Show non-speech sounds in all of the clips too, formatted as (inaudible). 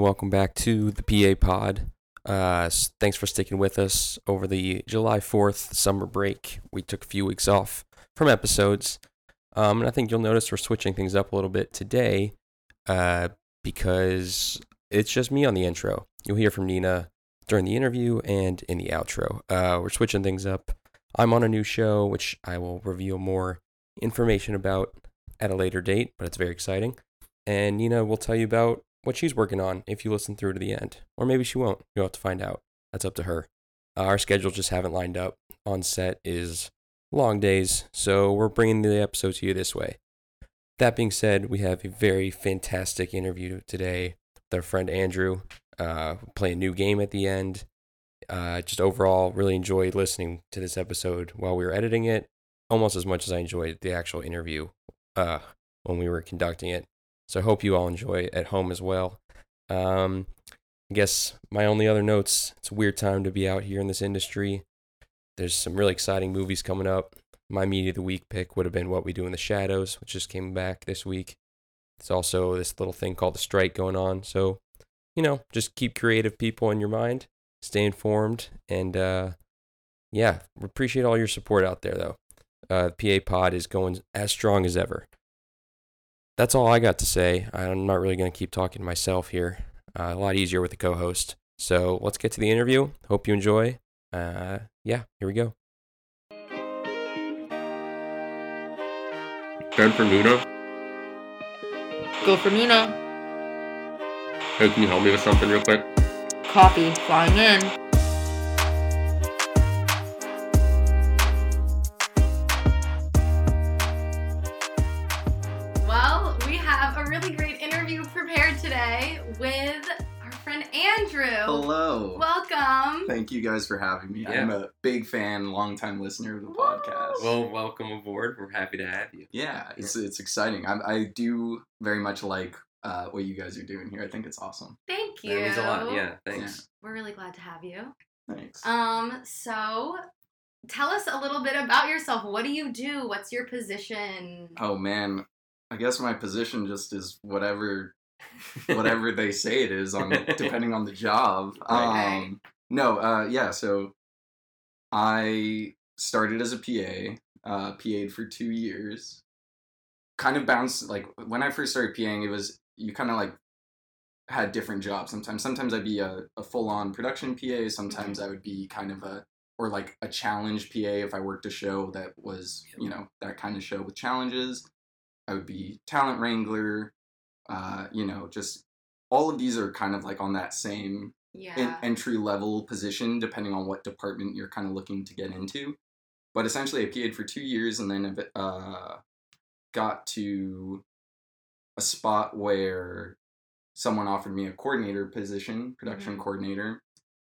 Welcome back to the PA Pod. Uh, thanks for sticking with us over the July 4th summer break. We took a few weeks off from episodes. Um, and I think you'll notice we're switching things up a little bit today uh, because it's just me on the intro. You'll hear from Nina during the interview and in the outro. Uh, we're switching things up. I'm on a new show, which I will reveal more information about at a later date, but it's very exciting. And Nina will tell you about what she's working on if you listen through to the end. Or maybe she won't. You'll have to find out. That's up to her. Uh, our schedules just haven't lined up. On set is long days, so we're bringing the episode to you this way. That being said, we have a very fantastic interview today with our friend Andrew. Uh, play a new game at the end. Uh, just overall, really enjoyed listening to this episode while we were editing it, almost as much as I enjoyed the actual interview uh, when we were conducting it. So I hope you all enjoy at home as well. Um, I guess my only other notes it's a weird time to be out here in this industry. There's some really exciting movies coming up. My media of the week pick would have been What We Do in the Shadows, which just came back this week. It's also this little thing called the strike going on. So, you know, just keep creative people in your mind, stay informed, and uh, yeah, appreciate all your support out there though. Uh, PA Pod is going as strong as ever that's all I got to say. I'm not really going to keep talking to myself here. Uh, a lot easier with the co host. So let's get to the interview. Hope you enjoy. Uh, yeah, here we go. Ben for Nina. Go for Nina. Hey, can you help me with something real quick? Copy. Flying in. Today with our friend Andrew. Hello. Welcome. Thank you guys for having me. I'm a big fan, longtime listener of the Woo! podcast. Well, welcome aboard. We're happy to have you. yeah, it's it's exciting. I, I do very much like uh, what you guys are doing here. I think it's awesome. Thank you. That means a lot. Yeah, thanks. We're really glad to have you. Thanks. Um, so tell us a little bit about yourself. What do you do? What's your position? oh man, I guess my position just is whatever (laughs) whatever they say it is on depending on the job. (laughs) Right. Um, no, uh, yeah. So I started as a PA. Uh, PA'd for two years. Kind of bounced like when I first started PAing, it was you kind of like had different jobs. Sometimes, sometimes I'd be a, a full on production PA. Sometimes I would be kind of a or like a challenge PA if I worked a show that was you know that kind of show with challenges. I would be talent wrangler. Uh, you know, just all of these are kind of like on that same Yeah. en- entry level position, depending on what department you're kind of looking to get into. But essentially, I PA'd for two years and then uh, got to a spot where someone offered me a coordinator position, production Mhm. coordinator.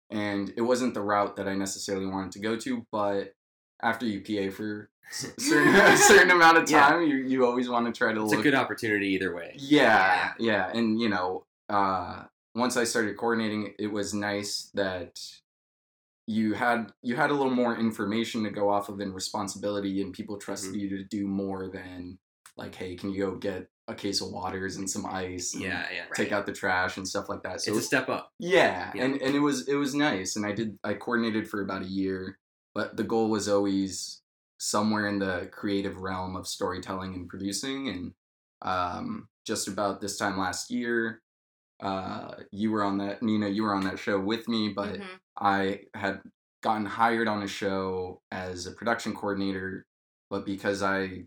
And it wasn't the route that I necessarily wanted to go to, but after you PA for (laughs) certain, a (laughs) certain amount of Yeah. time, you, you always want to try to look. It's look a good opportunity either way. yeah, yeah, and you know, uh, once I started coordinating, it was nice that you had you had a little more information to go off of and responsibility, and people trusted Mm-hmm. you to do more than like, hey, can you go get a case of waters and some ice? and Yeah, yeah. Take out the trash and stuff like that. So It's a step up. yeah, Yeah. and and it was it was nice, and I did I coordinated for about a year, but the goal was always somewhere in the creative realm of storytelling and producing, and um, just about this time last year, uh, you were on that Nina, you were on that show with me, but Mhm. I had gotten hired on a show as a production coordinator, but because I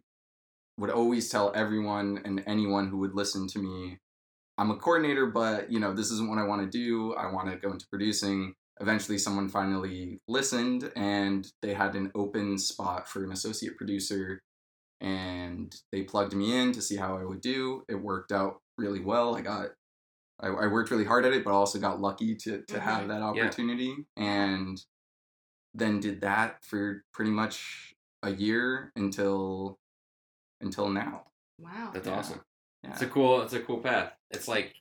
would always tell everyone and anyone who would listen to me, I'm a coordinator, but you know, this isn't what I want to do. I want to go into producing. Eventually someone finally listened and they had an open spot for an associate producer and they plugged me in to see how I would do. It worked out really well. I got I, I worked really hard at it, but also got lucky to to have Mhm. that Yeah. opportunity, and then did that for pretty much a year until until now. Wow. That's Yeah. awesome. Yeah. It's a cool. It's a cool path. It's like,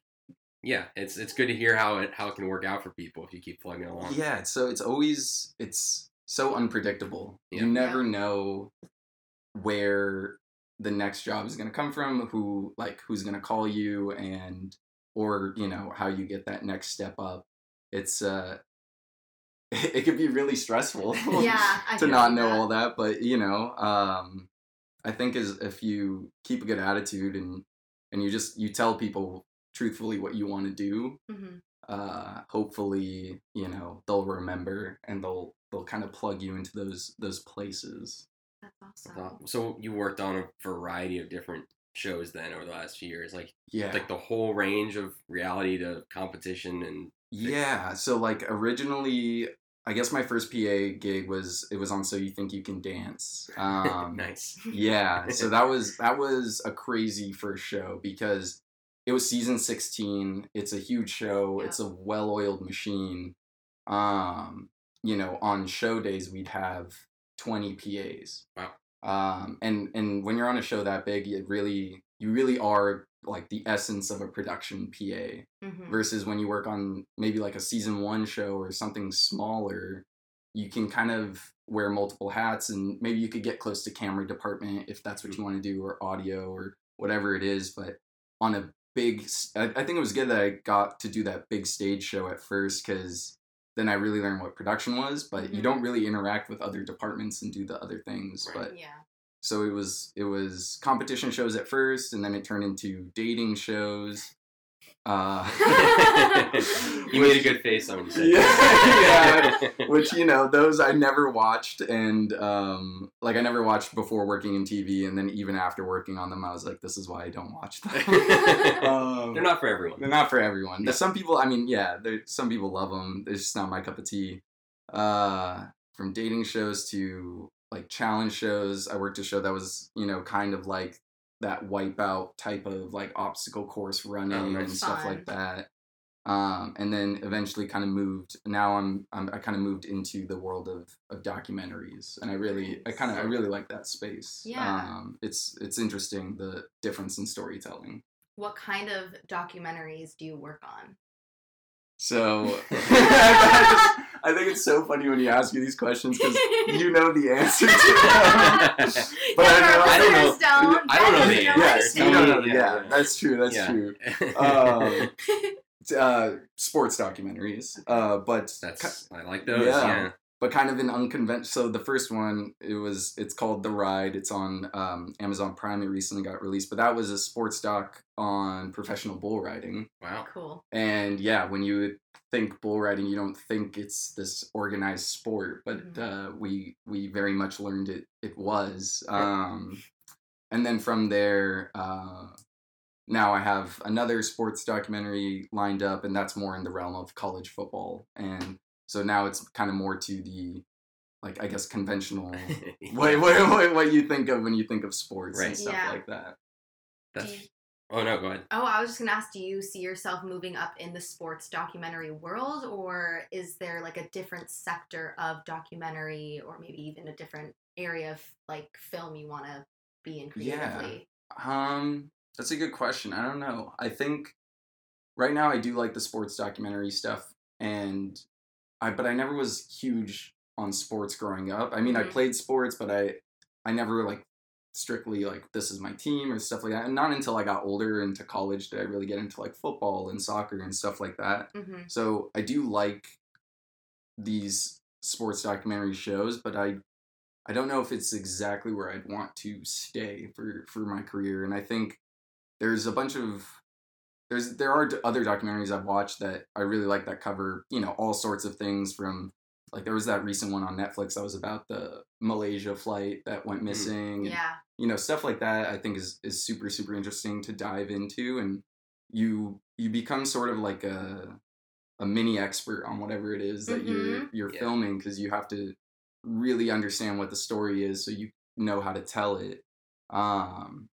yeah, it's it's good to hear how it how it can work out for people if you keep plugging along. Yeah, so it's always it's so unpredictable. Yeah. You never know where the next job is going to come from, who like who's going to call you and or you know how you get that next step up it's uh (laughs) it could be really stressful (laughs) Yeah, to not know that. all that but you know um i think is if you keep a good attitude and and you just you tell people truthfully what you want to do Mhm. uh hopefully you know they'll remember and they'll they'll kind of plug you into those those places That's awesome. So you worked on a variety of different shows then over the last few years, like yeah like the whole range of reality to competition and Yeah, so like originally, I guess my first PA gig was it was on So You Think You Can Dance. (laughs) Um, nice. Yeah, so that (laughs) was that was a crazy first show because it was season sixteen. It's a huge show. Yeah. It's a well-oiled machine. Um, you know, on show days we'd have twenty PAs. Wow. Um, and and when you're on a show that big, it really you really are like the essence of a production PA Mhm. versus when you work on maybe like a season one show or something smaller you can kind of wear multiple hats and maybe you could get close to camera department if that's what you want to do or audio or whatever it is but on a big I think it was good that i got to do that big stage show at first because then i really learned what production was but you Mhm. don't really interact with other departments and do the other things Right. but Yeah. so it was it was competition shows at first and then it turned into dating shows uh (laughs) (laughs) you made a good face on you said Yeah, (laughs) which you know those i never watched and um like i never watched before working in tv and then even after working on them i was like this is why i don't watch them. Um, They're not for everyone. they're not for everyone. No. some people i mean yeah some people love them it's just not my cup of tea. Uh from dating shows to like challenge shows i worked a show that was you know kind of like that wipeout type of like obstacle course running nice. and stuff Fun. like that um, and then eventually kind of moved now I'm, I'm i kind of moved into the world of, of documentaries and i really i kind of i really like that space Yeah. um, it's it's interesting the difference in storytelling What kind of documentaries do you work on? So (laughs) (laughs) I think it's so funny when you ask me these questions because you know the answer to them. (laughs) But I know- I don't know- listeners don't. I don't know Ben the doesn't answer. Yes, Tell you don't know. yeah, Yeah, yeah. that's true. That's Yeah. true. Um, uh, sports documentaries, uh, but That's I like those. Yeah. Yeah. but kind of an unconventional. So the first one, it was it's called The Ride. It's on um, Amazon Prime. It recently got released, but that was a sports doc on professional bull riding. Wow. cool. And yeah, when you think bull riding, you don't think it's this organized sport, but Mhm. uh, we we very much learned it it was. Um, and then from there, uh, now I have another sports documentary lined up, and that's more in the realm of college football. And so now it's kind of more to the like I guess conventional what, what, what, what you think of when you think of sports Right. and stuff Yeah. like that. That's, you- oh no, go ahead. Oh, I was just gonna ask, do you see yourself moving up in the sports documentary world, or is there like a different sector of documentary, or maybe even a different area of like film you want to be in Yeah. Um, that's a good question. I don't know. I think right now I do like the sports documentary stuff, and I but I never was huge on sports growing up. I mean, I Mhm. played sports, but I I never like strictly like this is my team or stuff like that. And not until I got older into college did I really get into like football and soccer and stuff like that. Mm-hmm. So I do like these sports documentary shows, but I I don't know if it's exactly where I'd want to stay for for my career. And I think there's a bunch of there's there are other documentaries I've watched that I really like that cover you know all sorts of things from like there was that recent one on Netflix that was about the Malaysia flight that went missing. and, Yeah. you know stuff like that i think is is super super interesting to dive into and you you become sort of like a a mini expert on whatever it is that you're you're Yeah. filming because you have to really understand what the story is so you know how to tell it um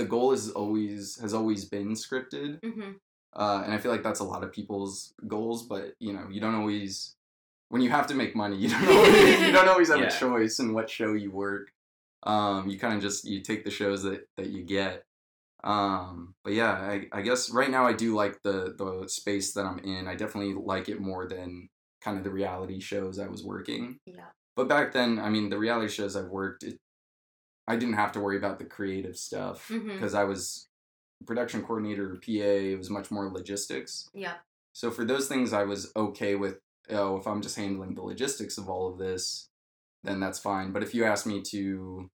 the goal is always has always been scripted Mm-hmm. uh, and I feel like that's a lot of people's goals, but you know, you don't always when you have to make money, (laughs) you don't always, you don't always have (laughs) Yeah. a choice in what show you work. Um, you kind of just you take the shows that that you get. Um, but yeah, I, I guess right now I do like the the space that I'm in. I definitely like it more than kind of the reality shows I was working. Yeah. But back then, I mean, the reality shows I've worked, it, I didn't have to worry about the creative stuff mm-hmm. because I was production coordinator PA. It was much more logistics. Yeah. So for those things, I was okay with. Oh, if I'm just handling the logistics of all of this, then that's fine. But if you ask me to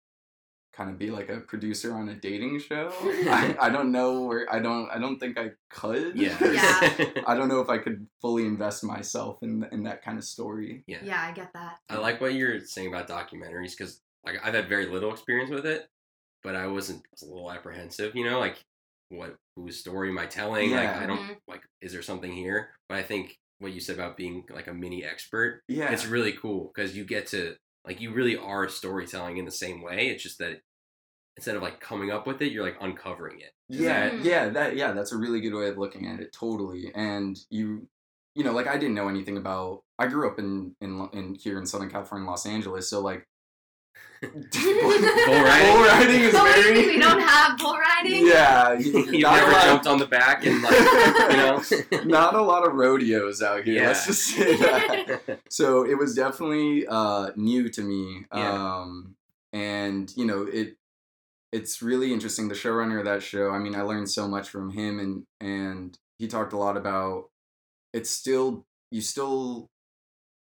kind of be like a producer on a dating show, I, (laughs) I don't know where I don't I don't think I could. Yeah. (laughs) Yeah. I don't know if I could fully invest myself in in that kind of story. yeah. Yeah, I get that. I like what you're saying about documentaries because like I've had very little experience with it, but I wasn't I was a little apprehensive, you know, like what whose story am I telling? Like I don't Mhm. like is there something here? But I think what you said about being like a mini expert, Yeah. it's really cool because you get to like you really are storytelling in the same way. It's just that instead of like coming up with it, you're like uncovering it. Is yeah, that- yeah, that yeah, that's a really good way of looking at it. Totally, and you, you know, like I didn't know anything about. I grew up in in in here in Southern California, Los Angeles, so like bull (laughs) riding. Bull riding is So what very. we don't have bull riding? Yeah, You've (laughs) never jumped on the back and like you know. (laughs) Not a lot of rodeos out here. Let's just say that. so it was definitely uh, new to me Yeah. um, and you know it it's really interesting the showrunner of that show i mean i learned so much from him and and he talked a lot about it's still you still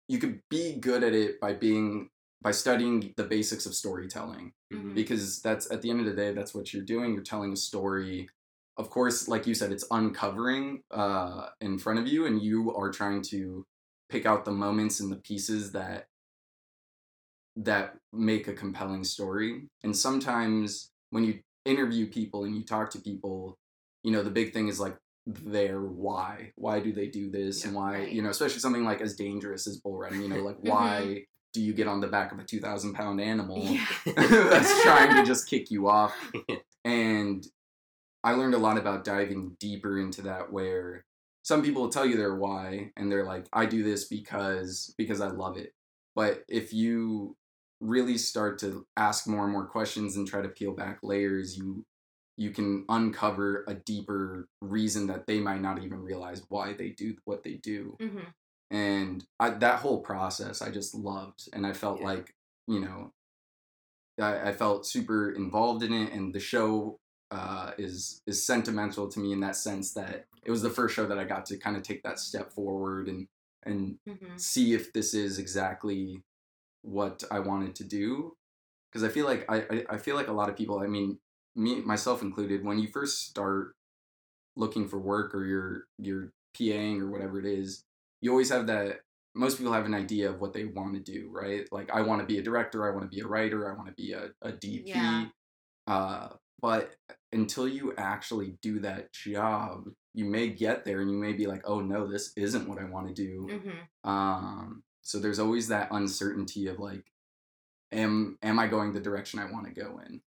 you could be good at it by being by studying the basics of storytelling Mhm. because that's at the end of the day that's what you're doing. You're telling a story. Of course like you said it's uncovering uh, in front of you and you are trying to pick out the moments and the pieces that that make a compelling story. And sometimes when you interview people and you talk to people you know the big thing is like their why. Why do they do this? And why Right. you know especially something like as dangerous as bull riding you know like (laughs) why do you get on the back of a 2000 pound animal Yeah. (laughs) that's trying to just kick you off. (laughs) And I learned a lot about diving deeper into that where some people will tell you their why and they're like, I do this because because I love it. But if you really start to ask more and more questions and try to peel back layers, you you can uncover a deeper reason that they might not even realize why they do what they do hmm and I, that whole process I just loved, and I felt Yeah. like you know, I, I felt super involved in it, and the show uh, is is sentimental to me in that sense that it was the first show that I got to kind of take that step forward and and hmm see if this is exactly what I wanted to do, because I feel like I, I I feel like a lot of people, I mean me myself included, when you first start looking for work or you're you're PAing or whatever it is, you always have that most people have an idea of what they want to do, right? Like I want to be a director, I want to be a writer, I want to be a, a DP. Yeah. Uh, but until you actually do that job, you may get there and you may be like, oh no, this isn't what I want to do. hmm Um, so there's always that uncertainty of like, am am I going the direction I want to go in?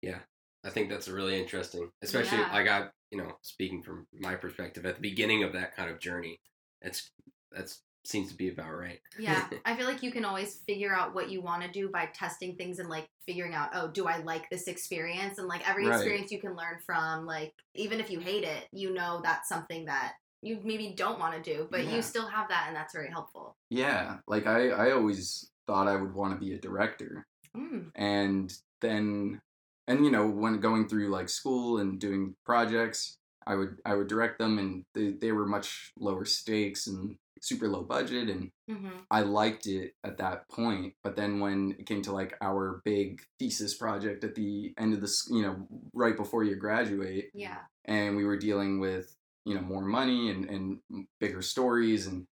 Yeah, I think that's really interesting, especially Yeah. I got you know speaking from my perspective at the beginning of that kind of journey. That's that's seems to be about right. Yeah, (laughs) I feel like you can always figure out what you want to do by testing things and like figuring out, oh, do I like this experience? And like every Right. experience you can learn from, like even if you hate it, you know that's something that you maybe don't want to do, but Yeah. you still have that, and that's very helpful. Yeah, like I I always thought I would want to be a director. Mm. and then and you know when going through like school and doing projects i would i would direct them and they, they were much lower stakes and super low budget and hmm i liked it at that point but then when it came to like our big thesis project at the end of this you know right before you graduate Yeah. and we were dealing with you know more money and, and bigger stories and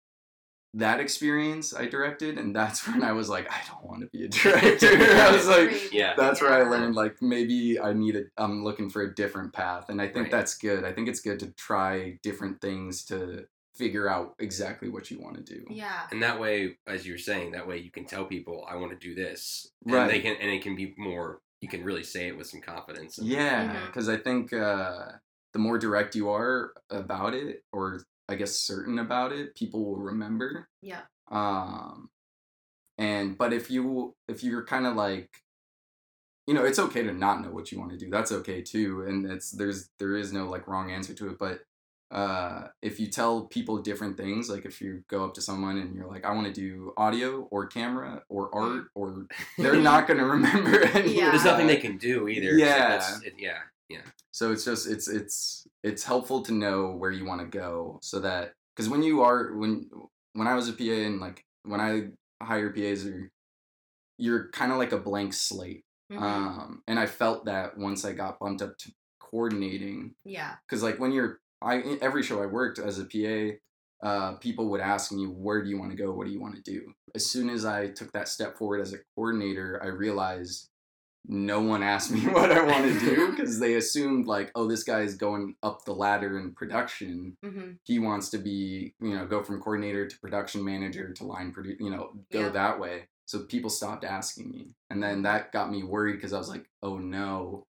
that experience i directed and that's (laughs) when i was like i don't want to be a (laughs) director i was like Yeah. that's where I learned like maybe I need a I'm looking for a different path and I think Right. that's good. I think it's good to try different things to figure out exactly what you want to do. Yeah. And that way, as you're saying, that way you can tell people I want to do this, and Right. they can and it can be more. You can really say it with some confidence. and- Yeah, because I think uh, the more direct you are about it, or I guess certain about it, people will remember. Yeah. Um, and but if you if you're kind of like, you know, it's okay to not know what you want to do. That's okay too, and it's there's there is no like wrong answer to it. But uh, if you tell people different things, like if you go up to someone and you're like, I want to do audio or camera or art, or (laughs) they're not gonna remember any. (laughs) Yeah. There's nothing they can do either. so Yeah. that's- it- yeah. Yeah. So it's just it's it's it's helpful to know where you want to go so that because when you are when when I was a PA and like when I hire PAs or you're kind of like a blank slate. Mhm. Um, and I felt that once I got bumped up to coordinating, yeah. because like when you're I every show I worked as a PA, uh, people would ask me, "Where do you want to go? What do you want to do?" As soon as I took that step forward as a coordinator, I realized no one asked me (laughs) what I want to do because they assumed like, "Oh, this guy is going up the ladder in production. hmm He wants to be, you know, go from coordinator to production manager to line produ you know, go Yeah. that way." So people stopped asking me, and then that got me worried because I was like, "Oh no."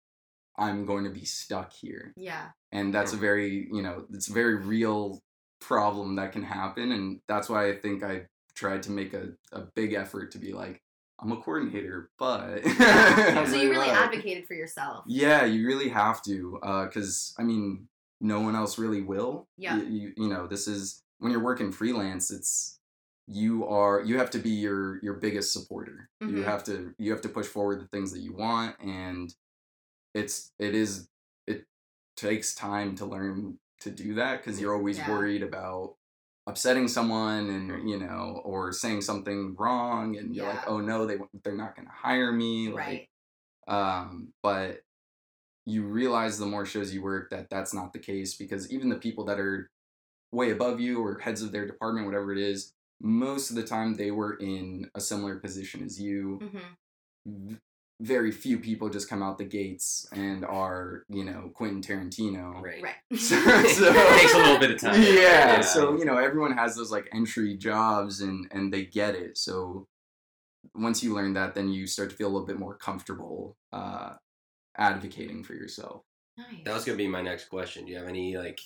I'm going to be stuck here Yeah. and that's a very you know it's a very real problem that can happen and that's why i think i tried to make a, a big effort to be like i'm a coordinator but I (laughs) so you really love- advocated for yourself. yeah you really have to because i mean no one else really will Yeah. you, you, you know this is when you're working freelance it's you are you have to be your your biggest supporter you Mhm. have to you have to push forward the things that you want and it's it is it takes time to learn to do that because you're always Yeah. worried about upsetting someone and you know or saying something wrong and you're like oh no they they're not going to hire me Right. like um but you realize the more shows you work that that's not the case because even the people that are way above you or heads of their department whatever it is most of the time they were in a similar position as you. Hmm v- very few people just come out the gates and are you know quentin tarantino Right. Right. (laughs) So- it takes a little bit of time. yeah, so you know everyone has those like entry jobs and and they get it so once you learn that then you start to feel a little bit more comfortable uh advocating for yourself nice. That was gonna be my next question. Do you have any like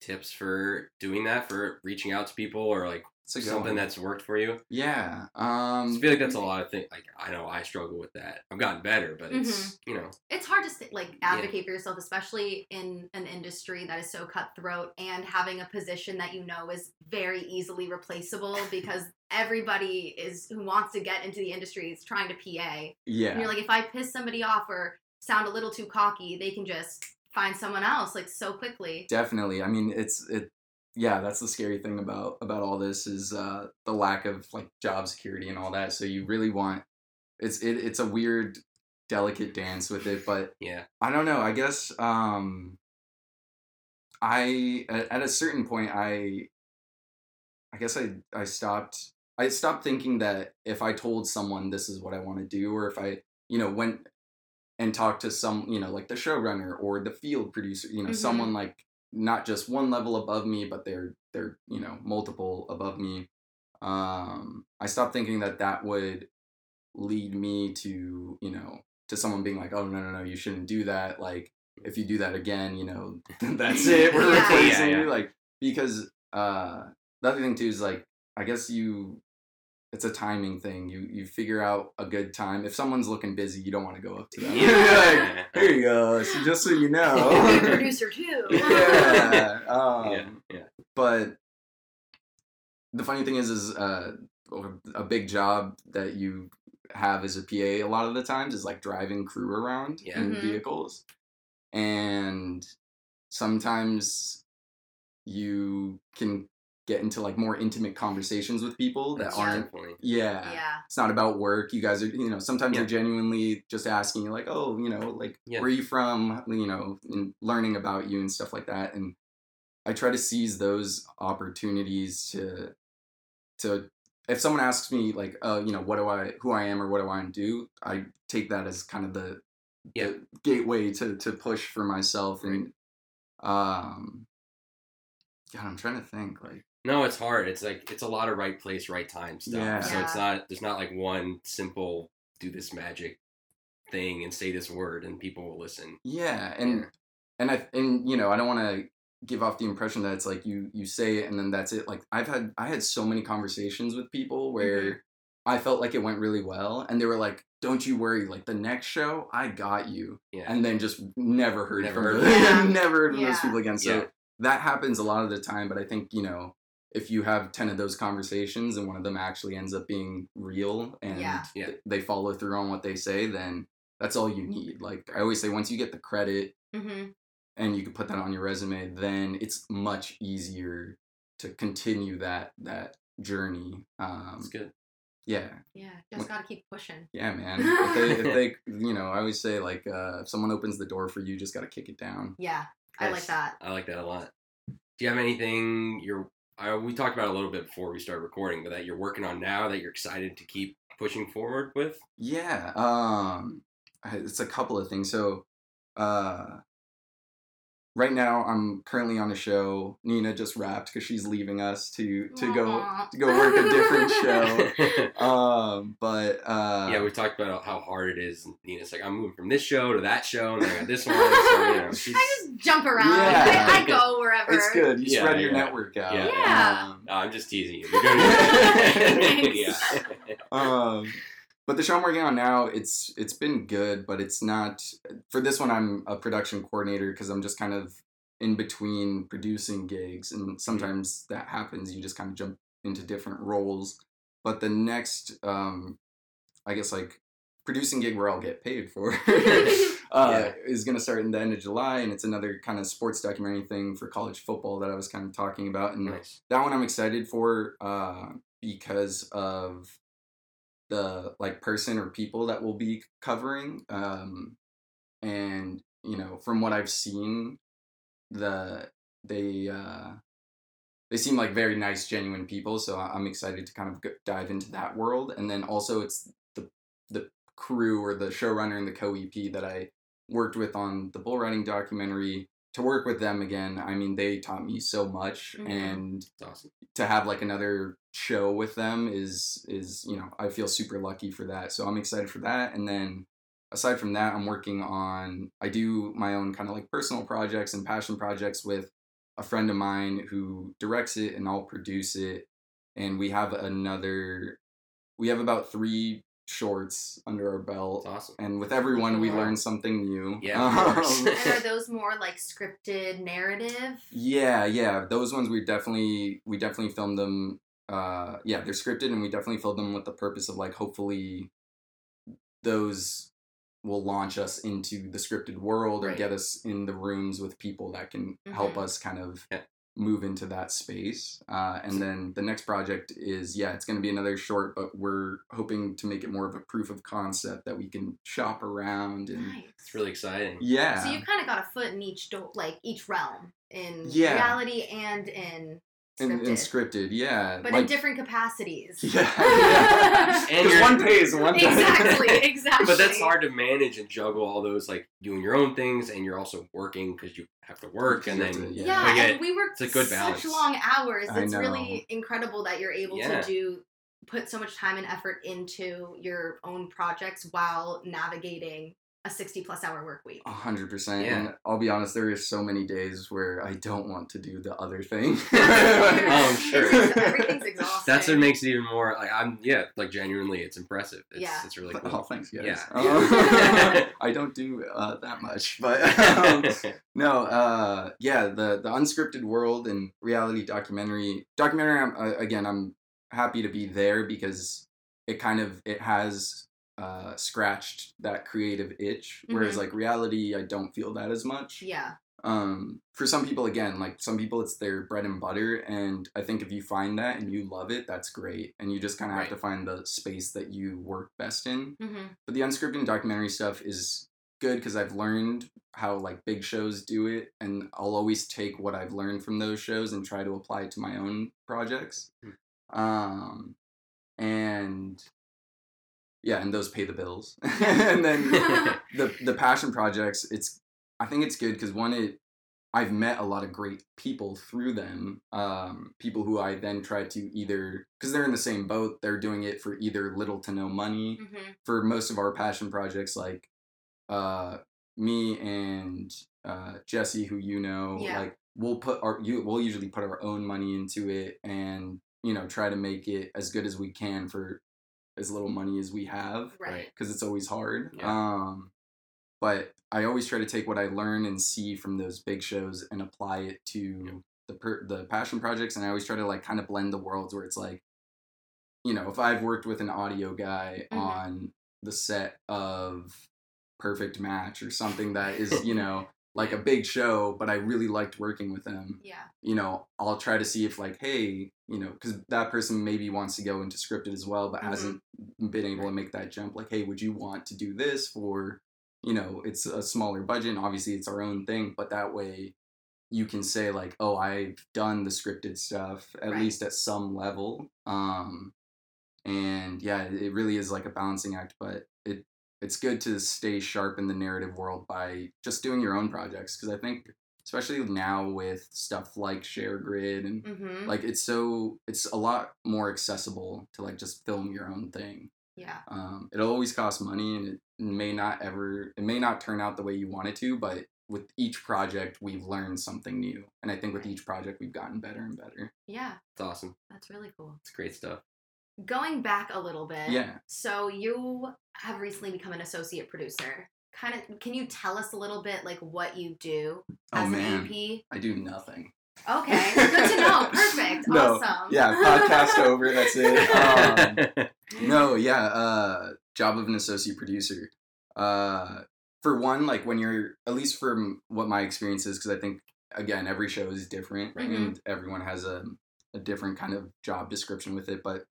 tips for doing that, for reaching out to people, or like it's a good something one. that's worked for you? yeah I um feel like that's a lot of things. Like I know I struggle with that. I've gotten better, but it's you know it's hard to st- like advocate for yourself, especially in an industry that is so cutthroat and having a position that you know is very easily replaceable (laughs) because everybody is who wants to get into the industry is trying to PA. And yeah you're like, if I piss somebody off or sound a little too cocky, they can just find someone else like so quickly. definitely i mean it's it yeah that's the scary thing about about all this is uh the lack of like job security and all that so you really want it's it, it's a weird delicate dance with it but yeah i don't know i guess um i at, a certain point i i guess i i stopped i stopped thinking that if i told someone this is what i want to do or if i you know went and talked to some you know like the showrunner or the field producer you know Mhm. someone like not just one level above me but they're they're you know multiple above me um i stopped thinking that that would lead me to you know to someone being like oh no no no you shouldn't do that like if you do that again you know (laughs) that's (laughs) it we're Yeah. replacing Yeah, yeah. you like because uh the other thing too is like i guess you it's a timing thing you you figure out a good time if someone's looking busy you don't want to go up to them You're (laughs) like, here you go so just so you know (laughs) Be a (laughs) producer too. yeah. Um, yeah yeah But the funny thing is, is uh, a big job that you have as a PA a lot of the times is like driving crew around Yeah. in Mhm. vehicles, and sometimes you can get into like more intimate conversations with people that That's aren't. Yeah. yeah. It's not about work. You guys are, you know, sometimes Yeah. they're genuinely just asking you, like, oh, you know, like, Yeah. where are you from? You know, and learning about you and stuff like that. And I try to seize those opportunities to, to, if someone asks me, like, uh, you know, what do I, who I am or what do I do, I take that as kind of the, Yeah. the gateway to, to push for myself. And, um, God, I'm trying to think, like, no it's hard it's like it's a lot of right place right time stuff Yeah. so it's not there's not like one simple do this magic thing and say this word and people will listen Yeah, and Yeah. and I and you know I don't want to give off the impression that it's like you you say it and then that's it. Like I've had I had so many conversations with people where Mm-hmm. I felt like it went really well, and they were like, "Don't you worry, like the next show I got you," yeah and then just never heard Never from heard those, from (laughs) never heard from those people again. So Yeah. that happens a lot of the time, but I think you know. If you have 10 of those conversations and one of them actually ends up being real and Yeah. Yeah. they follow through on what they say, then that's all you need. Like I always say, once you get the credit Mm-hmm. and you can put that on your resume, then it's much easier to continue that that journey. Um, That's good. yeah, Yeah, just gotta keep pushing. yeah, man. if, they, if they, (laughs) you know, I always say like, uh, if someone opens the door for you, you just got to kick it down. Yeah, I like that. I like that a lot. Do you have anything you're? I, we talked about a little bit before we started recording, but that you're working on now that you're excited to keep pushing forward with. Yeah, um, it's a couple of things. So, uh, right now I'm currently on a show. Nina just wrapped because she's leaving us to to go to go work a different show. (laughs) Um, but uh, yeah, we talked about how hard it is. and Nina's like, I'm moving from this show to that show, and then I got this one. So, you know, (laughs) I just jump around. Yeah. I, I go wherever. it's good. You Yeah, spread your yeah. network out. Yeah. Yeah. Um, No, I'm just teasing you. You're doing (laughs) it. yeah. Um, but the show I'm working on now, it's it's been good, but it's not. For this one, I'm a production coordinator because I'm just kind of in between producing gigs, and sometimes that happens. You just kind of jump into different roles. But the next, um, I guess, like producing gig where I'll get paid for. (laughs) Uh, is going to start in the end of July, and it's another kind of sports documentary thing for college football that I was kind of talking about. And Nice. that one I'm excited for uh, because of the like person or people that we'll be covering, um, and you know from what I've seen, the they uh, they seem like very nice, genuine people. So I'm excited to kind of dive into that world, and then also it's the the crew or the showrunner and the co EP that I worked with on the bull riding documentary. To work with them again, I mean, they taught me so much, Mhm. and awesome. to have like another show with them is is you know I feel super lucky for that. So I'm excited for that. And then aside from that, I'm working on I do my own kind of like personal projects and passion projects with a friend of mine who directs it and I'll produce it. And we have another we have about three shorts under our belt. It's awesome. And with everyone, we Wow. learn something new. Yeah. (laughs) Um, and are (laughs) those more like scripted narrative? Yeah, yeah. Those ones we definitely we definitely filmed them uh yeah, they're scripted and we definitely filmed them with the purpose of like hopefully those will launch us into the scripted world or Right. get us in the rooms with people that can help Mhm. us kind of Yeah. Move into that space. Uh and then the next project is yeah, it's going to be another short but we're hoping to make it more of a proof of concept that we can shop around and Nice. It's really exciting. yeah. So you've kind of got a foot in each do- like each realm in Yeah. reality and in in, scripted, in scripted, yeah. but in different capacities. (laughs) Yeah, yeah. And 'Cause one pays, one doesn't. exactly, (laughs) exactly. But that's hard to manage and juggle all those, like doing your own things, and you're also working because you have to work, and then to- Yeah, Yeah. Like, and it- we work it's a good balance. such long hours. It's really incredible that you're able Yeah. to do put so much time and effort into your own projects while navigating a 60 plus hour work week. A hundred percent. Yeah. And I'll be honest, there is so many days where I don't want to do the other thing. (laughs) (laughs) Oh, I'm sure. It's- everything's exhausting. that's what makes it even more like I'm yeah, like genuinely, it's impressive. It's, Yeah. it's really cool. Oh, cool. thanks, guys. Yeah. Um, (laughs) I don't do uh, that much, but um, no, uh, yeah, the the unscripted world and reality documentary documentary. I'm, uh, again, I'm happy to be there because it kind of it has uh, scratched that creative itch. Whereas Mhm. like reality, I don't feel that as much. Yeah. um for some people again like some people it's their bread and butter and i think if you find that and you love it that's great and you just kind of have to find the space that you work best in hmm but the unscripted and documentary stuff is good because i've learned how like big shows do it and i'll always take what i've learned from those shows and try to apply it to my own projects Hmm. um and yeah and those pay the bills. (laughs) And then (laughs) the the passion projects it's i think it's good because one it i've met a lot of great people through them um people who i then try to either because they're in the same boat they're doing it for either little to no money. Hmm for most of our passion projects like uh me and uh jesse who you know Yeah. like we'll put our you we'll usually put our own money into it and you know try to make it as good as we can for as little money as we have Right. because it's always hard. Yeah. Um, but I always try to take what I learn and see from those big shows and apply it to the per- the passion projects, and I always try to like kind of blend the worlds where it's like, you know, if I've worked with an audio guy Mhm. on the set of Perfect Match or something that is, (laughs) you know. Like a big show, but I really liked working with them, Yeah. you know, I'll try to see if like, hey, you know, because that person maybe wants to go into scripted as well, but Mhm. hasn't been able to make that jump. Like, hey, would you want to do this for, you know, it's a smaller budget, and obviously it's our own thing, but that way you can say like, oh, I've done the scripted stuff at Right. least at some level. Um, and yeah, it really is like a balancing act, but it it's good to stay sharp in the narrative world by just doing your own projects because I think especially now with stuff like ShareGrid and Mm-hmm. like it's so it's a lot more accessible to like just film your own thing yeah. um, it'll always cost money and it may not ever it may not turn out the way you want it to but with each project we've learned something new and i think with each project we've gotten better and better Yeah. It's awesome. That's really cool. It's great stuff. Going back a little bit. Yeah. So you have recently become an associate producer. Kind of, can you tell us a little bit like what you do oh as man an AP? i do nothing Okay, good to know. Perfect. (laughs) No, Awesome. yeah podcast (laughs) over that's it um, no (laughs) yeah uh job of an associate producer uh for one like when you're at least from what my experience is because i think again every show is different Mhm. and everyone has a, a different kind of job description with it but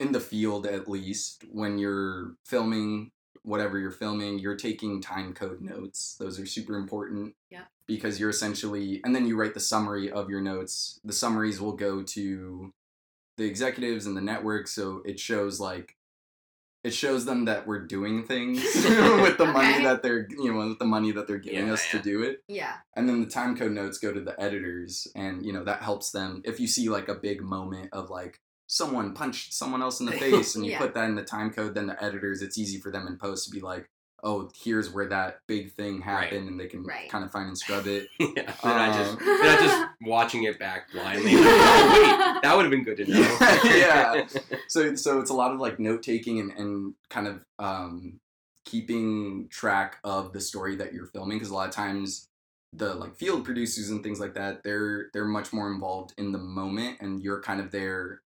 in the field at least when you're filming whatever you're filming you're taking time code notes those are super important Yeah. because you're essentially and then you write the summary of your notes the summaries will go to the executives and the network so it shows like it shows them that we're doing things (laughs) (laughs) with the money that they're you know with the money that they're giving Yeah, us yeah. to do it Yeah. and then the time code notes go to the editors and you know that helps them if you see like a big moment of like someone punched someone else in the (laughs) face and you Yeah. put that in the time code then the editors it's easy for them in post to be like oh here's where that big thing happened and they can Right. kind of find and scrub it (laughs) yeah. They're not just Um, they're not just (laughs) watching it back blindly. Like, oh, wait, that would have been good to know. Yeah. so so it's a lot of like note taking and, and kind of um keeping track of the story that you're filming because a lot of times the like field producers and things like that they're they're much more involved in the moment and you're kind of their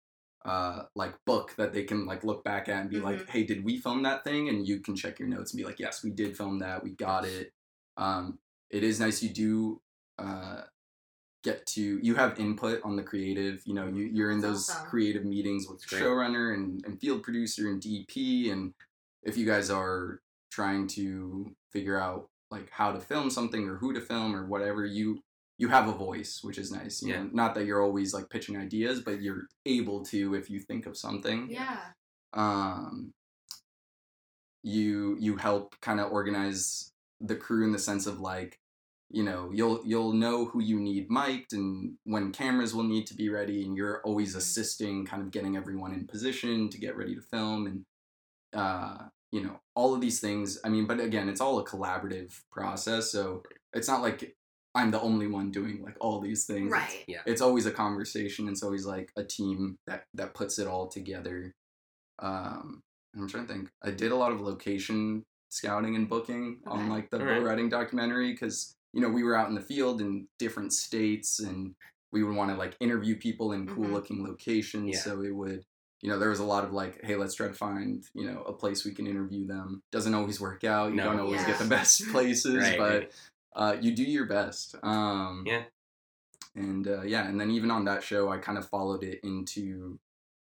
uh like book that they can like look back at and be like Mhm. hey did we film that thing? And you can check your notes and be like yes we did film that. We got it. Um it is nice you do uh get to you have input on the creative you know you, you're in That's those awesome. creative meetings with showrunner and, and field producer and dp and if you guys are trying to figure out like how to film something or who to film or whatever you you have a voice which is nice you Yeah. know not that you're always like pitching ideas but you're able to if you think of something Yeah. um you you help kind of organize the crew in the sense of like you know you'll you'll know who you need mic'd and when cameras will need to be ready and you're always Mhm. assisting kind of getting everyone in position to get ready to film and uh you know all of these things i mean but again it's all a collaborative process so it's not like i'm the only one doing like all these things It's- Right. Yeah. it's always a conversation it's always like a team that that puts it all together um i'm trying to think i did a lot of location scouting and booking on like the Alright. bull riding documentary because you know we were out in the field in different states and we would want to like interview people in cool Mhm. looking locations Yeah. so it would you know there was a lot of like hey let's try to find you know a place we can interview them doesn't always work out you No. don't always get the best (laughs) places Right, but right. Uh, you do your best. Um, Yeah. And uh, yeah, and then even on that show, I kind of followed it into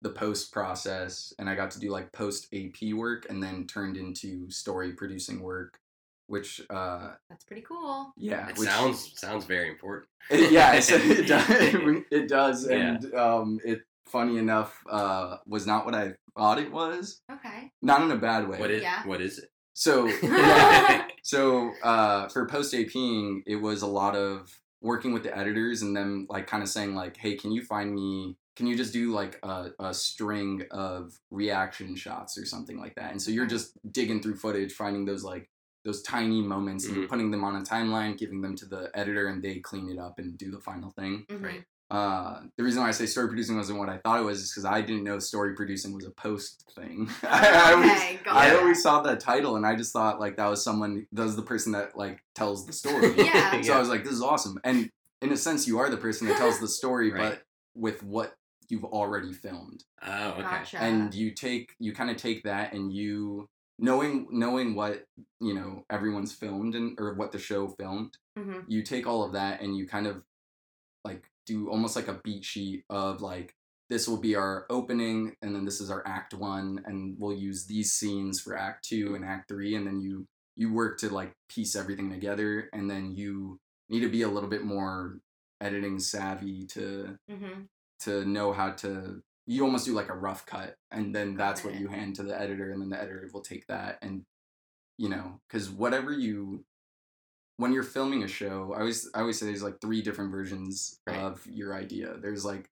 the post process, and I got to do like post AP work, and then turned into story producing work, which uh, That's pretty cool. yeah, It which, sounds sounds very important. (laughs) it, yeah, it's, it does. (laughs) (laughs) It does, Yeah. and um, it funny enough uh, was not what I thought it was. Okay. Not in a bad way. What is Yeah. what is it? So (laughs) so uh, for post APing, it was a lot of working with the editors and them like kind of saying like, hey, can you find me? Can you just do like a, a string of reaction shots or something like that? And so you're just digging through footage, finding those like those tiny moments and Mhm. putting them on a timeline, giving them to the editor, and they clean it up and do the final thing. Mhm. Right. Uh, the reason why I say story producing wasn't what I thought it was is because I didn't know story producing was a post thing. I, (laughs) I always, Okay, I always saw that title and I just thought like that was someone that was the person that like tells the story. (laughs) Yeah. So I was like, this is awesome. And in a sense, you are the person that tells the (laughs) story, Right. but with what you've already filmed. Oh, okay. Gotcha. And you take you kind of take that and you knowing knowing what you know everyone's filmed and or what the show filmed hmm you take all of that and you kind of like do almost like a beat sheet of like this will be our opening and then this is our act one and we'll use these scenes for act two and act three and then you you work to like piece everything together and then you need to be a little bit more editing savvy to hmm to know how to you almost do like a rough cut and then that's what you hand to the editor and then the editor will take that and you know because whatever you when you're filming a show i always i always say there's like three different versions Right. of your idea there's like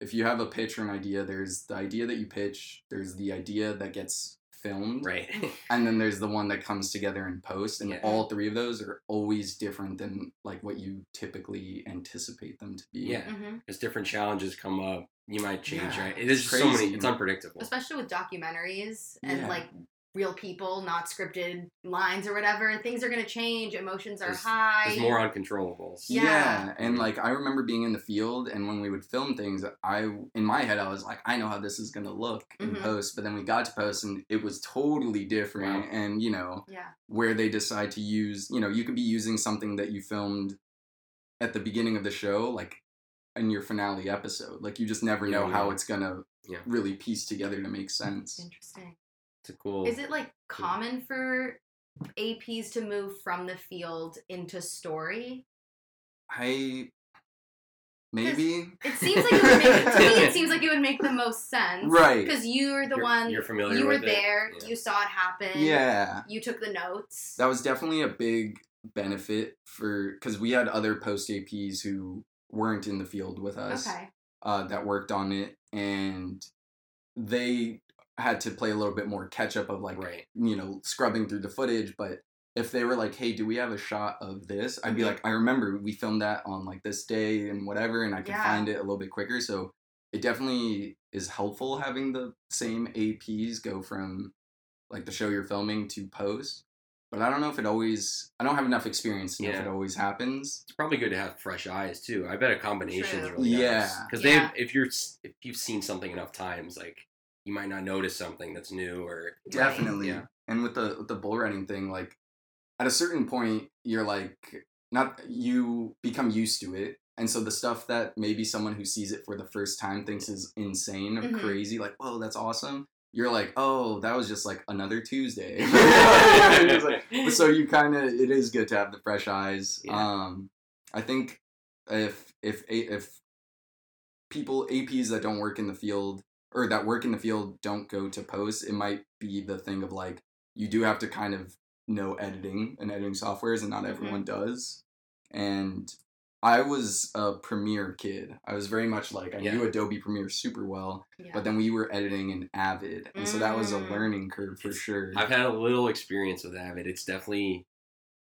if you have a pitch or an idea there's the idea that you pitch there's the idea that gets filmed Right. (laughs) and then there's the one that comes together in post and Yeah. all three of those are always different than like what you typically anticipate them to be Yeah. hmm As different challenges come up, you might change. Yeah, right. It is it's so many. It's unpredictable. especially with documentaries and Yeah. like real people, not scripted lines or whatever. Things are gonna change. Emotions are There's- high. There's more uncontrollables. Yeah. and like I remember being in the field, and when we would film things, I in my head I was like, I know how this is gonna look in Mhm. post, but then we got to post, and it was totally different. Wow. And you know yeah. where they decide to use, you know, you could be using something that you filmed at the beginning of the show, like in your finale episode. Like you just never know don't how it's gonna Yeah. really piece together to make sense. Interesting. It's a cool. Is it like common for APs to move from the field into story? I maybe It seems like it would make to me. It (laughs) seems like it would make the most sense, right. Because you're the You're- one. You're familiar. you were with it? there. Yeah. You saw it happen. Yeah. You took the notes. that was definitely a big benefit for because we had other post APs who weren't in the field with us okay. uh, that worked on it, and they had to play a little bit more catch up of like Right. you know scrubbing through the footage. But if they were like, "Hey, do we have a shot of this?" I'd be Mhm. like, "I remember we filmed that on like this day and whatever," and I could Yeah. find it a little bit quicker. So it definitely is helpful having the same APs go from like the show you're filming to post. But I don't know if it always. I don't have enough experience to know if it always happens. It's probably good to have fresh eyes too. I bet a combination is True. really Yeah. Because Yeah. they, if you're, if you've seen something enough times, like you might not notice something that's new or Definitely. Yeah. And with the with the bull riding thing, like at a certain point, you're like not you become used to it. And so the stuff that maybe someone who sees it for the first time thinks is insane or Mhm. crazy, like, whoa, that's awesome. You're like, oh, that was just like another Tuesday. (laughs) Like- so you (laughs) kind of it is good to have the fresh eyes. Yeah. Um, I think if if if people APs that don't work in the field or that work in the field don't go to post, it might be the thing of like you do have to kind of know editing and editing softwares, and not Mhm. everyone does. And I was a Premiere kid. I was very much like I Yeah. knew Adobe Premiere super well, Yeah. but then we were editing in Avid, and so that was a Mm. learning curve for It's- sure. I've had a little experience with Avid. It's definitely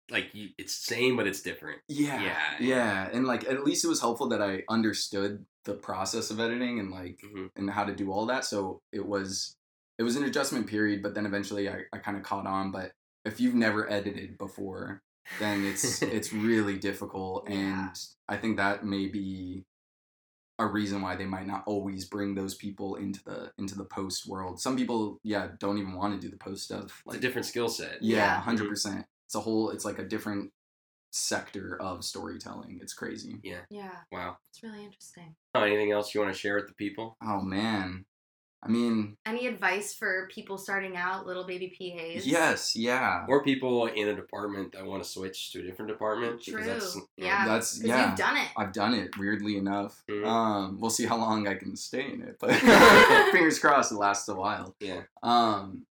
like you, it's same, but it's different. Yeah, Yeah, yeah, and like at least it was helpful that I understood the process of editing and like Mhm. and how to do all that. So it was it was an adjustment period, but then eventually I, I kind of caught on. But if you've never edited before, then it's (laughs) it's really difficult, Yeah. and I think that may be a reason why they might not always bring those people into the into the post world. Some people, yeah, don't even want to do the post stuff. It's a different skill set. Yeah, Yeah. hundred percent. It's a whole. It's like a different sector of storytelling. It's crazy. yeah. Yeah. Wow. It's really interesting. Anything else you want to share with the people? Oh man, I mean, Any advice for people starting out, little baby PAs? yes, yeah, Or people in a department that want to switch to a different department? True. Because you yeah. that's yeah. you've done it. I've done it. Weirdly enough, Mhm. um, we'll see how long I can stay in it, but (laughs) fingers crossed it lasts a while. Yeah. Um,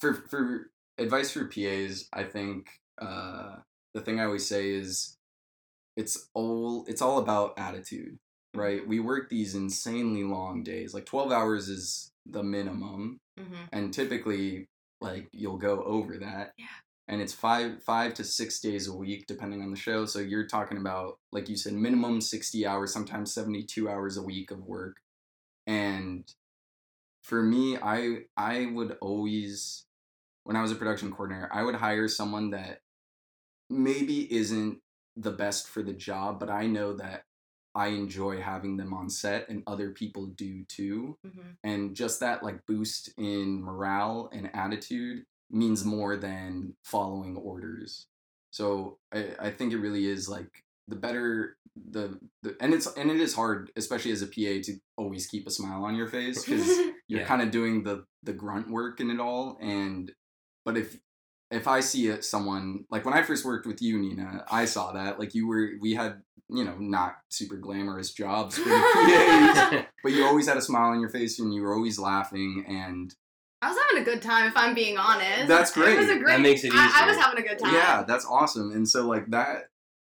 for for advice for PAs, I think uh, the thing I always say is it's all it's all about attitude, right? We work these insanely long days. Like twelve hours is the minimum, hmm and typically like you'll go over that. Yeah. And it's five five to six days a week depending on the show. So you're talking about like you said, minimum sixty hours, sometimes seventy two hours a week of work. And for me, I I would always when I was a production coordinator, I would hire someone that maybe isn't the best for the job, but I know that I enjoy having them on set and other people do too hmm and just that like boost in morale and attitude means more than following orders. So I, I think it really is like the better the, the and it's and it is hard, especially as a PA, to always keep a smile on your face because (laughs) you're Yeah. kind of doing the the grunt work in it all. And but if if I see it, someone like when I first worked with you, Nina, I saw that like you were we had you know not super glamorous jobs for (laughs) the PAs, (laughs) but you always had a smile on your face and you were always laughing and I was having a good time, if I'm being honest. That's great. It was a That great. makes it I, I was having a good time. Yeah, that's awesome. And so like that,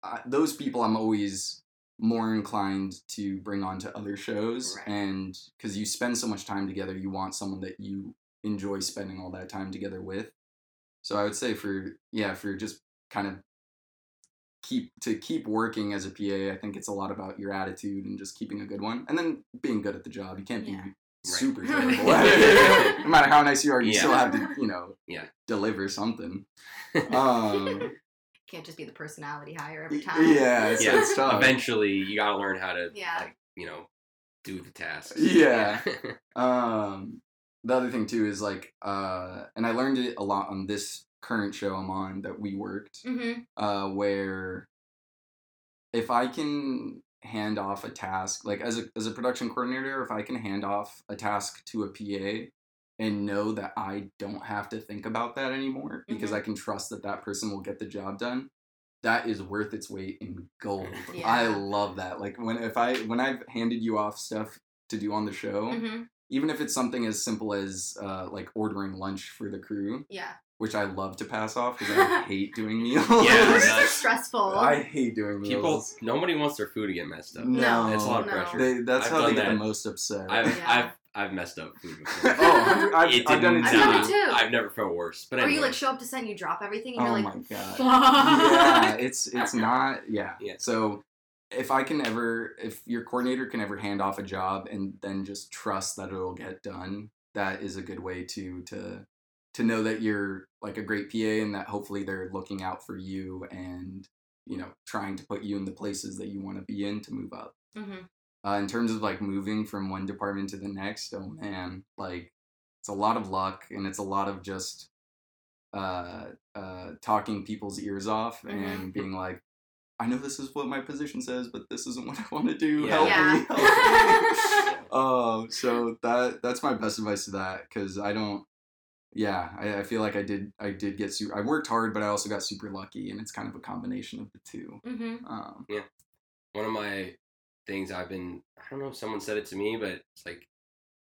uh, those people I'm always more inclined to bring on to other shows, Right. and because you spend so much time together, you want someone that you enjoy spending all that time together with. So I would say for yeah, for just kind of keep to keep working as a PA, I think it's a lot about your attitude and just keeping a good one, and then being good at the job. You can't Yeah. be super Right. (laughs) terrible at it. (laughs) no matter how nice you are, you Yeah. still have to (laughs) you know Yeah. deliver something. Um, Can't just be the personality hire every time. yeah, it's, Yeah. it's tough. Eventually, you gotta learn how to, Yeah. like, you know, do the tasks. Yeah. Um, the other thing too is like, uh, and I learned it a lot on this current show I'm on that we worked, Mm-hmm. uh, where if I can hand off a task, like as a as a production coordinator, if I can hand off a task to a PA and know that I don't have to think about that anymore because Mhm. I can trust that that person will get the job done. That is worth its weight in gold. (laughs) Yeah. I love that. Like when if I when I've handed you off stuff to do on the show, Mm-hmm. Even if it's something as simple as uh, like ordering lunch for the crew, Yeah. which I love to pass off because I (laughs) hate doing meals. Yeah, Those that's- are stressful. I hate doing meals. People, nobody wants their food to get messed up. No, It's a lot of no. pressure. They, that's I've how they done get the that. most upset. I've, Yeah. I've, I've messed up food before. (laughs) oh, hundred- I've, it I've done it didn't I've too. done it too. I've never felt worse. But or anyway. you like show up to set and you drop everything and Oh you're like, my like, god. fuck. yeah, it's it's (laughs) not yeah. Yeah. So if I can ever if your coordinator can ever hand off a job and then just trust that it'll get done, that is a good way to to to know that you're like a great PA and that hopefully they're looking out for you and you know trying to put you in the places that you want to be in to move up. hmm Uh, in terms of like moving from one department to the next, oh man, like it's a lot of luck and it's a lot of just uh, uh, talking people's ears off Mhm. and being like, I know this is what my position says, but this isn't what I want to do. Yeah. Help Yeah. me. Help me. (laughs) Oh, so that that's my best advice to that because I don't. Yeah, I, I feel like I did. I did get super. I worked hard, but I also got super lucky, and it's kind of a combination of the two. hmm Um, one of my things I've been I don't know if someone said it to me, but it's like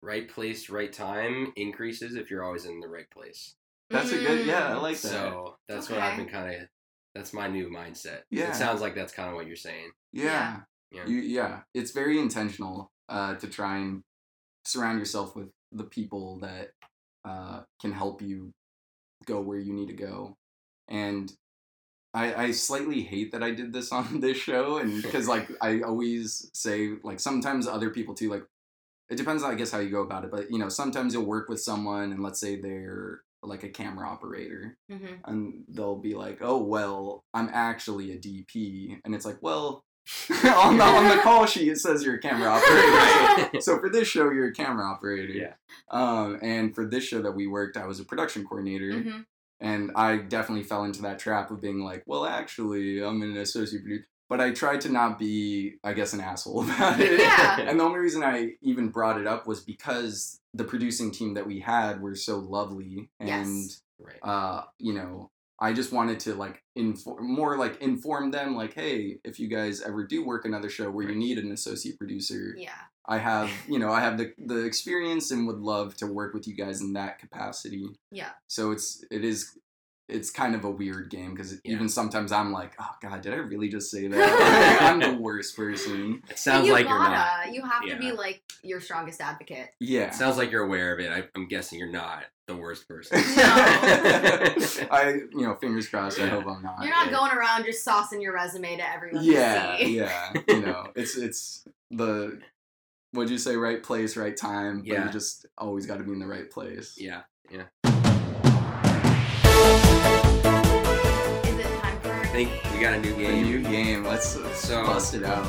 right place, right time increases if you're always in the right place. that's a good. Yeah, I like that. So that's what I've been kind of. That's my new mindset. Yeah. It sounds like that's kind of what you're saying. Yeah. Yeah. You, yeah. It's very intentional uh, to try and surround yourself with the people that uh, can help you go where you need to go. And I, I slightly hate that I did this (laughs) on this show, and because like (laughs) I always say, like sometimes other people too, like it depends, I guess, how you go about it. But you know, sometimes you'll work with someone, and let's say they're like a camera operator, hmm and they'll be like, "Oh well, I'm actually a DP," and it's like, "Well, (laughs) (laughs) on the on the call sheet it says you're a camera operator." (laughs) So for this show, you're a camera operator. Yeah. Um, and for this show that we worked, I was a production coordinator, hmm and I definitely fell into that trap of being like, "Well, actually, I'm an associate producer," but I tried to not be, I guess, an asshole (laughs) about it. Yeah. And the only reason I even brought it up was because the producing team that we had were so lovely and Yes. Right. uh, you know, I just wanted to like inform more like inform them like, hey, if you guys ever do work another show where you need an associate producer, Yeah. I have, (laughs) you know, I have the the experience and would love to work with you guys in that capacity. Yeah. So it's it is it's kind of a weird game because Yeah. even sometimes I'm like, oh god, did I really just say that? (laughs) I'm the (laughs) worst person. It sounds you like you're not. gotta. You have to be like your strongest advocate. Yeah. It sounds like you're aware of it. I, I'm guessing you're not the worst (laughs) person. No. I, you know, fingers crossed. I hope I'm not. You're not yeah. going around just saucing your resume to everyone yeah to see. yeah you know it's it's the what'd you say right place right time but Yeah. you just always got to be in the right place yeah. Is think we got a new a game. new game let's, let's So- bust it out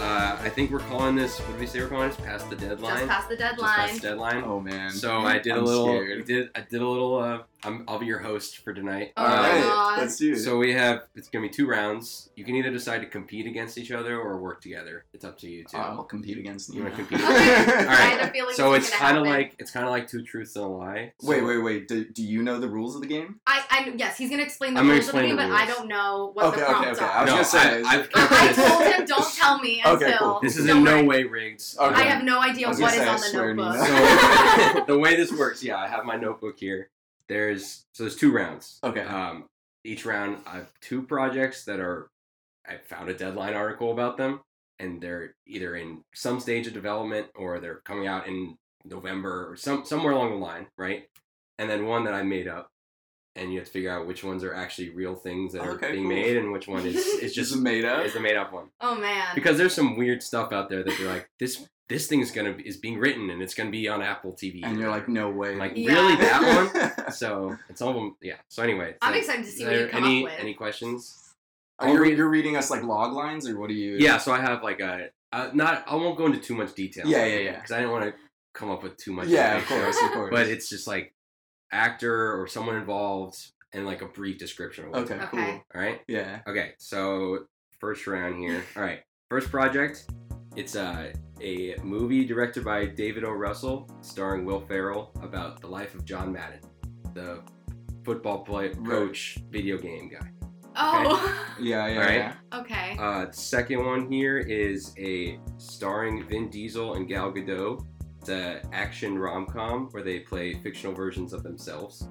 Uh, I think we're calling this. What did we say we're calling this? Past the deadline. Just past the deadline. Just deadline. past the deadline. oh man So I did a I'm little. scared. Did I did a little uh, I'm, I'll be your host for tonight. Oh Um, Alright, God. let's do it. So we have it's gonna be two rounds. You can either decide to compete against each other or work together. It's up to you two. I'll compete against You you. wanna compete? (laughs) Okay. All I had a so this it's kind of like it's kind of like two truths and a lie. So Wait, wait, wait. Do, do you know the rules of the game? I, I yes, he's gonna explain the I'm gonna rules of the game, the but I don't know what Okay, the okay, prompts okay. are. I was No, gonna say. I- I've I told him don't tell me (laughs) until Okay, cool. This is Don't in no way rigged. Okay. I have no idea I what was is gonna on the swear notebook. So (laughs) the way this works, yeah, I have my notebook here. There's so there's two rounds. Okay. Um, each round, I have two projects that are. I found a deadline article about them, and they're either in some stage of development or they're coming out in November or some somewhere along the line, right? And then one that I made up, and you have to figure out which ones are actually real things that are Okay, being cool. made, and which one is is (laughs) Just just made up. is the made up one. oh man. Because there's some weird stuff out there that you're like this this thing is gonna be, is being written and it's gonna be on Apple TV. and you're like, no way. like Yeah. really that one? (laughs) so it's all of them. Yeah. So anyway, I'm so excited to see what you come any up with. any questions? Are you, you're reading us like log lines, or what do you? Yeah. So I have like a uh, not. I won't go into too much detail. Yeah, yeah, yeah. Because I didn't want to come up with too much. Yeah, of course, of course. But it's just like actor or someone involved and like a brief description. Of what's okay, Okay. cool. All right. Yeah. Okay, so first round here. All right, first project. It's uh, a movie directed by David O. Russell, starring Will Ferrell, about the life of John Madden, the football play coach, video game guy. oh. (laughs) Yeah, yeah, Alright. yeah. okay. Uh, second one here is a starring Vin Diesel and Gal Gadot. It's a action rom com where they play fictional versions of themselves.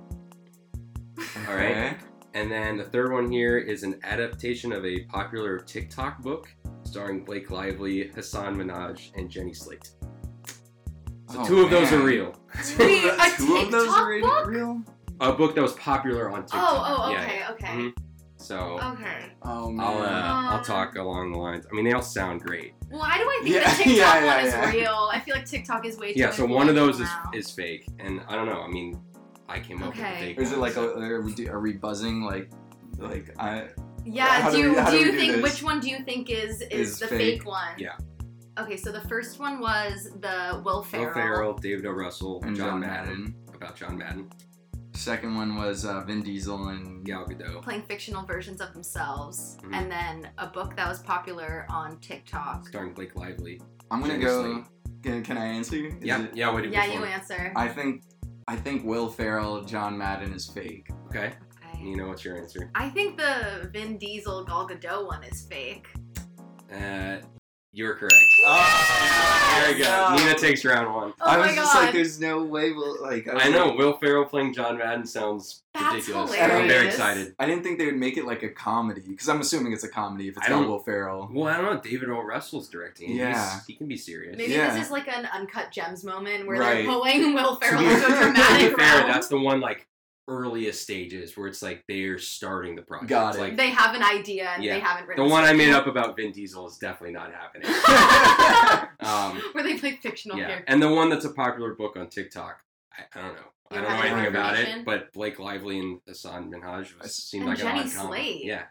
All right. Okay. And then the third one here is an adaptation of a popular TikTok book starring Blake Lively, Hasan Minhaj, and Jenny Slate. So Oh, two of those are real. (laughs) Wait, a Two of those are book? real. A book that was popular on TikTok. Oh, oh, okay, yeah. okay. Mhm. So Okay. Oh man. I'll uh, I'll talk along the lines. I mean, they all sound great. Why do I think Yeah, the (laughs) TikTok yeah, yeah, one is yeah. real? I feel like TikTok is way too. Yeah. So one of those is now. is fake, and I don't know. I mean, I came up with the Okay. fake. Or is it like a, so- are we, do- are we buzzing like like I Yeah. Do do you we- do do you do think this? which one do you think is is, Is the fake? fake, one? Yeah. Okay, so the first one was the Will Ferrell. Will Ferrell, David O. Russell, and John, John Madden, Madden? about John Madden, Second one was uh, Vin Diesel and Gal Gadot. playing fictional versions of themselves, Mhm. and then a book that was popular on TikTok. starring Blake Lively. I'm gonna go. Can, can I answer? Is Yeah, it- yeah. What did Yeah, which you one? answer. I think I think Will Ferrell, John Madden is fake. Okay. Okay. know what's your answer? I think the Vin Diesel Gal Gadot one is fake. Uh, you're correct. Oh, There we go. no. Nina takes round one. Oh I my was god. just like, there's no way. Will like was I know like- Will Ferrell playing John Madden sounds That's ridiculous. hilarious. I'm very excited. I didn't think they would make it like a comedy because I'm assuming it's a comedy if it's not Will Ferrell. Well, I don't know. David O. Russell's directing. it. He's- Yeah. he can be serious. Maybe Yeah. this is like an uncut gems moment where Right. they're pulling Will Ferrell be, into a (laughs) to be dramatic fair, role. that's the one like earliest stages where it's like they're starting the project. Got it. Like they have an idea and Yeah. they haven't the written. a one I made up about Vin Diesel is definitely not happening. (laughs) (laughs) um, (laughs) where they play fictional yeah, characters. and the one that's a popular book on TikTok. I, I don't know. I don't know anything about it, but Blake Lively and Hasan Minhaj I was, seemed And like Jenny an odd. Slate. Yeah.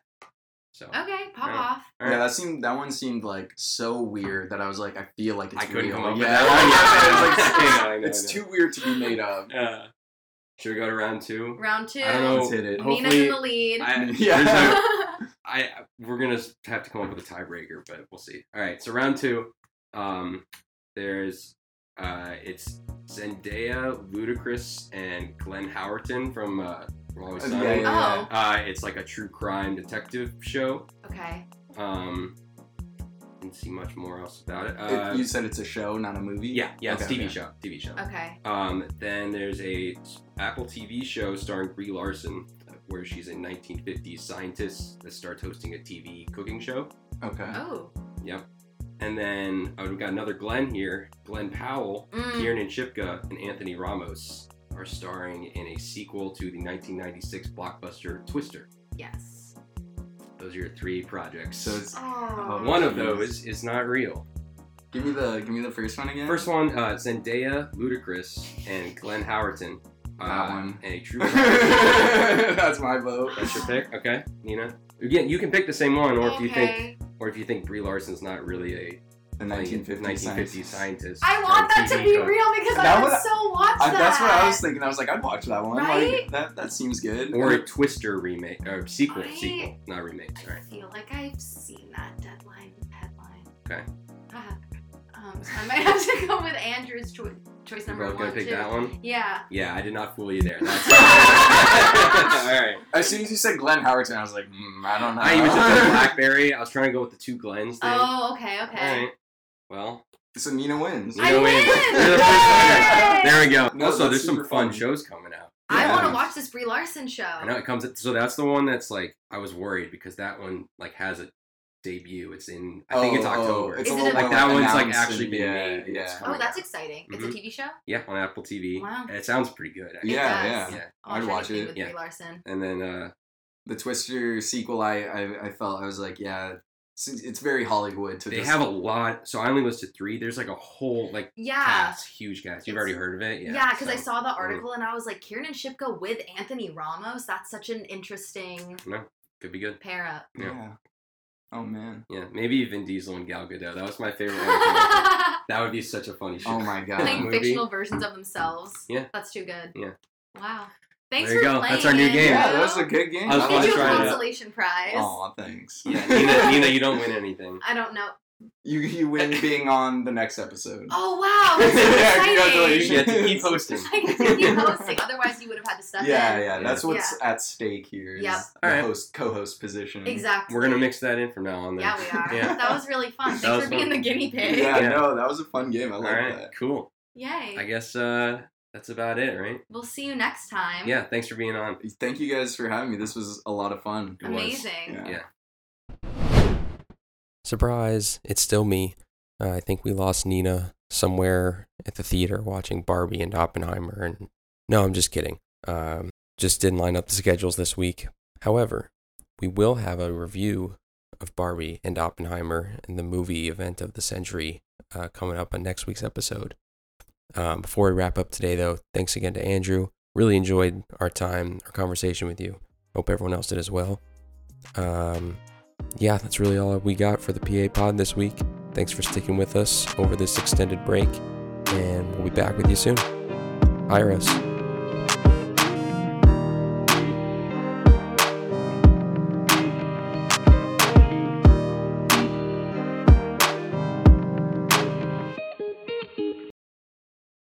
So Okay, pop Yeah. off. all Yeah, that seemed that one seemed like so weird that I was like, I feel like it's I couldn't real. come up with that. yeah, it's, like, know, it's too weird to be made up. Uh, should we go to round two? Round two. I don't know. Let's hit it. Nina's in the lead. I, Yeah. (laughs) there's no- (laughs) I we're gonna have to come up with a tiebreaker, but we'll see. All right, so round two, um, there's uh, it's Zendaya, Ludacris, and Glenn Howerton from uh, from Always Yeah, Sunny. yeah, yeah. Oh. Uh, it's like a true crime detective show. okay. Um, didn't see much more else about it. It- Uh, you said it's a show, not a movie. yeah, yeah, it's Okay, TV okay. show, TV show. Okay. Um, then there's a Apple TV show starring Brie Larson, where she's a 1950s scientist that starts hosting a TV cooking show. Okay. Oh. Yep. And then oh, we've got another Glenn here. Glen Powell, Mm. Kiernan Shipka, and Anthony Ramos are starring in a sequel to the 1996 blockbuster Twister. Yes. Those are your three projects. So it's, Oh. one of those is not real. give me the give me the first one again. First one, uh, Zendaya, Ludacris, and Glenn Howerton. Uh, That one. And a (laughs) true. That's my vote. That's your pick, okay, Nina. Again, you can pick the same one, or if you think, or if you think Brie Larson's not really a The like, 1950s 1950s scientists. scientists. I want on that to be but- real because That I would would- so watch I, that. that's what I was thinking. I was like, I'd watch that one. Right? Like that. That seems good. Or a Twister remake or sequel, I- sequel, not remake. Sorry. I Sorry. feel like I've seen that deadline headline. Okay. Ah. um, so I might have to go with Andrew's cho- choice You're number both one gonna pick too. that one. Yeah. Yeah, I did not fool you there. That's (laughs) (laughs) all right. As soon as you said Glenn Howerton, I was like, mm, I don't know. I even said (laughs) Blackberry. I was trying to go with the two Glens thing. Oh, okay, okay. All right. Well, so Nina wins. I Nina win! wins. You're the first winner. Yay! there we go. No, also, there's some fun fun. shows coming out. I Yeah. want to watch this Brie Larson show. I know it comes. So that's the one that's like I was worried because that one like has a debut. It's in I think it's Oh, oh, October. it's Is a it like more that one's like actually and- being yeah, made. Yeah. Oh, coming that's out. exciting. It's a Mhm. TV show? yeah on Apple TV. Wow. And it sounds pretty good. actually. Yeah, yeah. Yeah. I'll I'd watch watch it. With Yeah. Brie Larson. And then uh The Twister sequel, I, I I felt I was like, yeah, it's, it's very Hollywood to they just, have a lot. So I only listed three. There's like a whole like Yeah. cast, huge cast. You've It's- already heard of it. Yeah. Yeah, because I saw the article and I was like, Kiernan and Shipka with Anthony Ramos. That's such an interesting No, Could be good. pair up. Yeah. yeah. Oh man. Yeah, maybe Vin Diesel and Gal Gadot. That was my favorite one. (laughs) that would be such a funny show. Oh my (laughs) god. Playing fictional versions of themselves. Yeah. That's too good. Yeah. Wow. Thanks There you for go. playing. That's our new game. Yeah, Andrew. that was a good game. I was I'll fun you a trying it consolation prize. Aw, thanks. Yeah, Nina, (laughs) Nina, you don't win anything. I don't know. You you win being on the next episode. Oh wow, that's so (laughs) Yeah, exciting. congratulations. You get to keep hosting. I to keep hosting. Otherwise, you would have had to step Yeah, in. yeah, yeah. that's Yeah. what's at stake here. Is Yep. the Alright. host co-host position. Exactly. We're gonna mix that in from now on. Then. Yeah, we are. Yeah. That was really fun. Thanks That was for being the guinea pig. Yeah, Yeah. no, that was a fun game. I All like right. that. Cool. Yay. I guess uh, that's about it, right? We'll see you next time. Yeah. Thanks for being on. Thank you guys for having me. This was a lot of fun. It was. Amazing. Yeah. Yeah. Surprise, it's still me. Uh, I think we lost Nina somewhere at the theater watching Barbie and Oppenheimer. And no, I'm just kidding. Um, just didn't line up the schedules this week. However, we will have a review of Barbie and Oppenheimer and the movie event of the century uh, coming up on next week's episode. Um, before we wrap up today, though, thanks again to Andrew. Really enjoyed our time, our conversation with you. Hope everyone else did as well. Um, yeah, that's really all we got for the PA pod this week. Thanks for sticking with us over this extended break, and we'll be back with you soon. Hire us.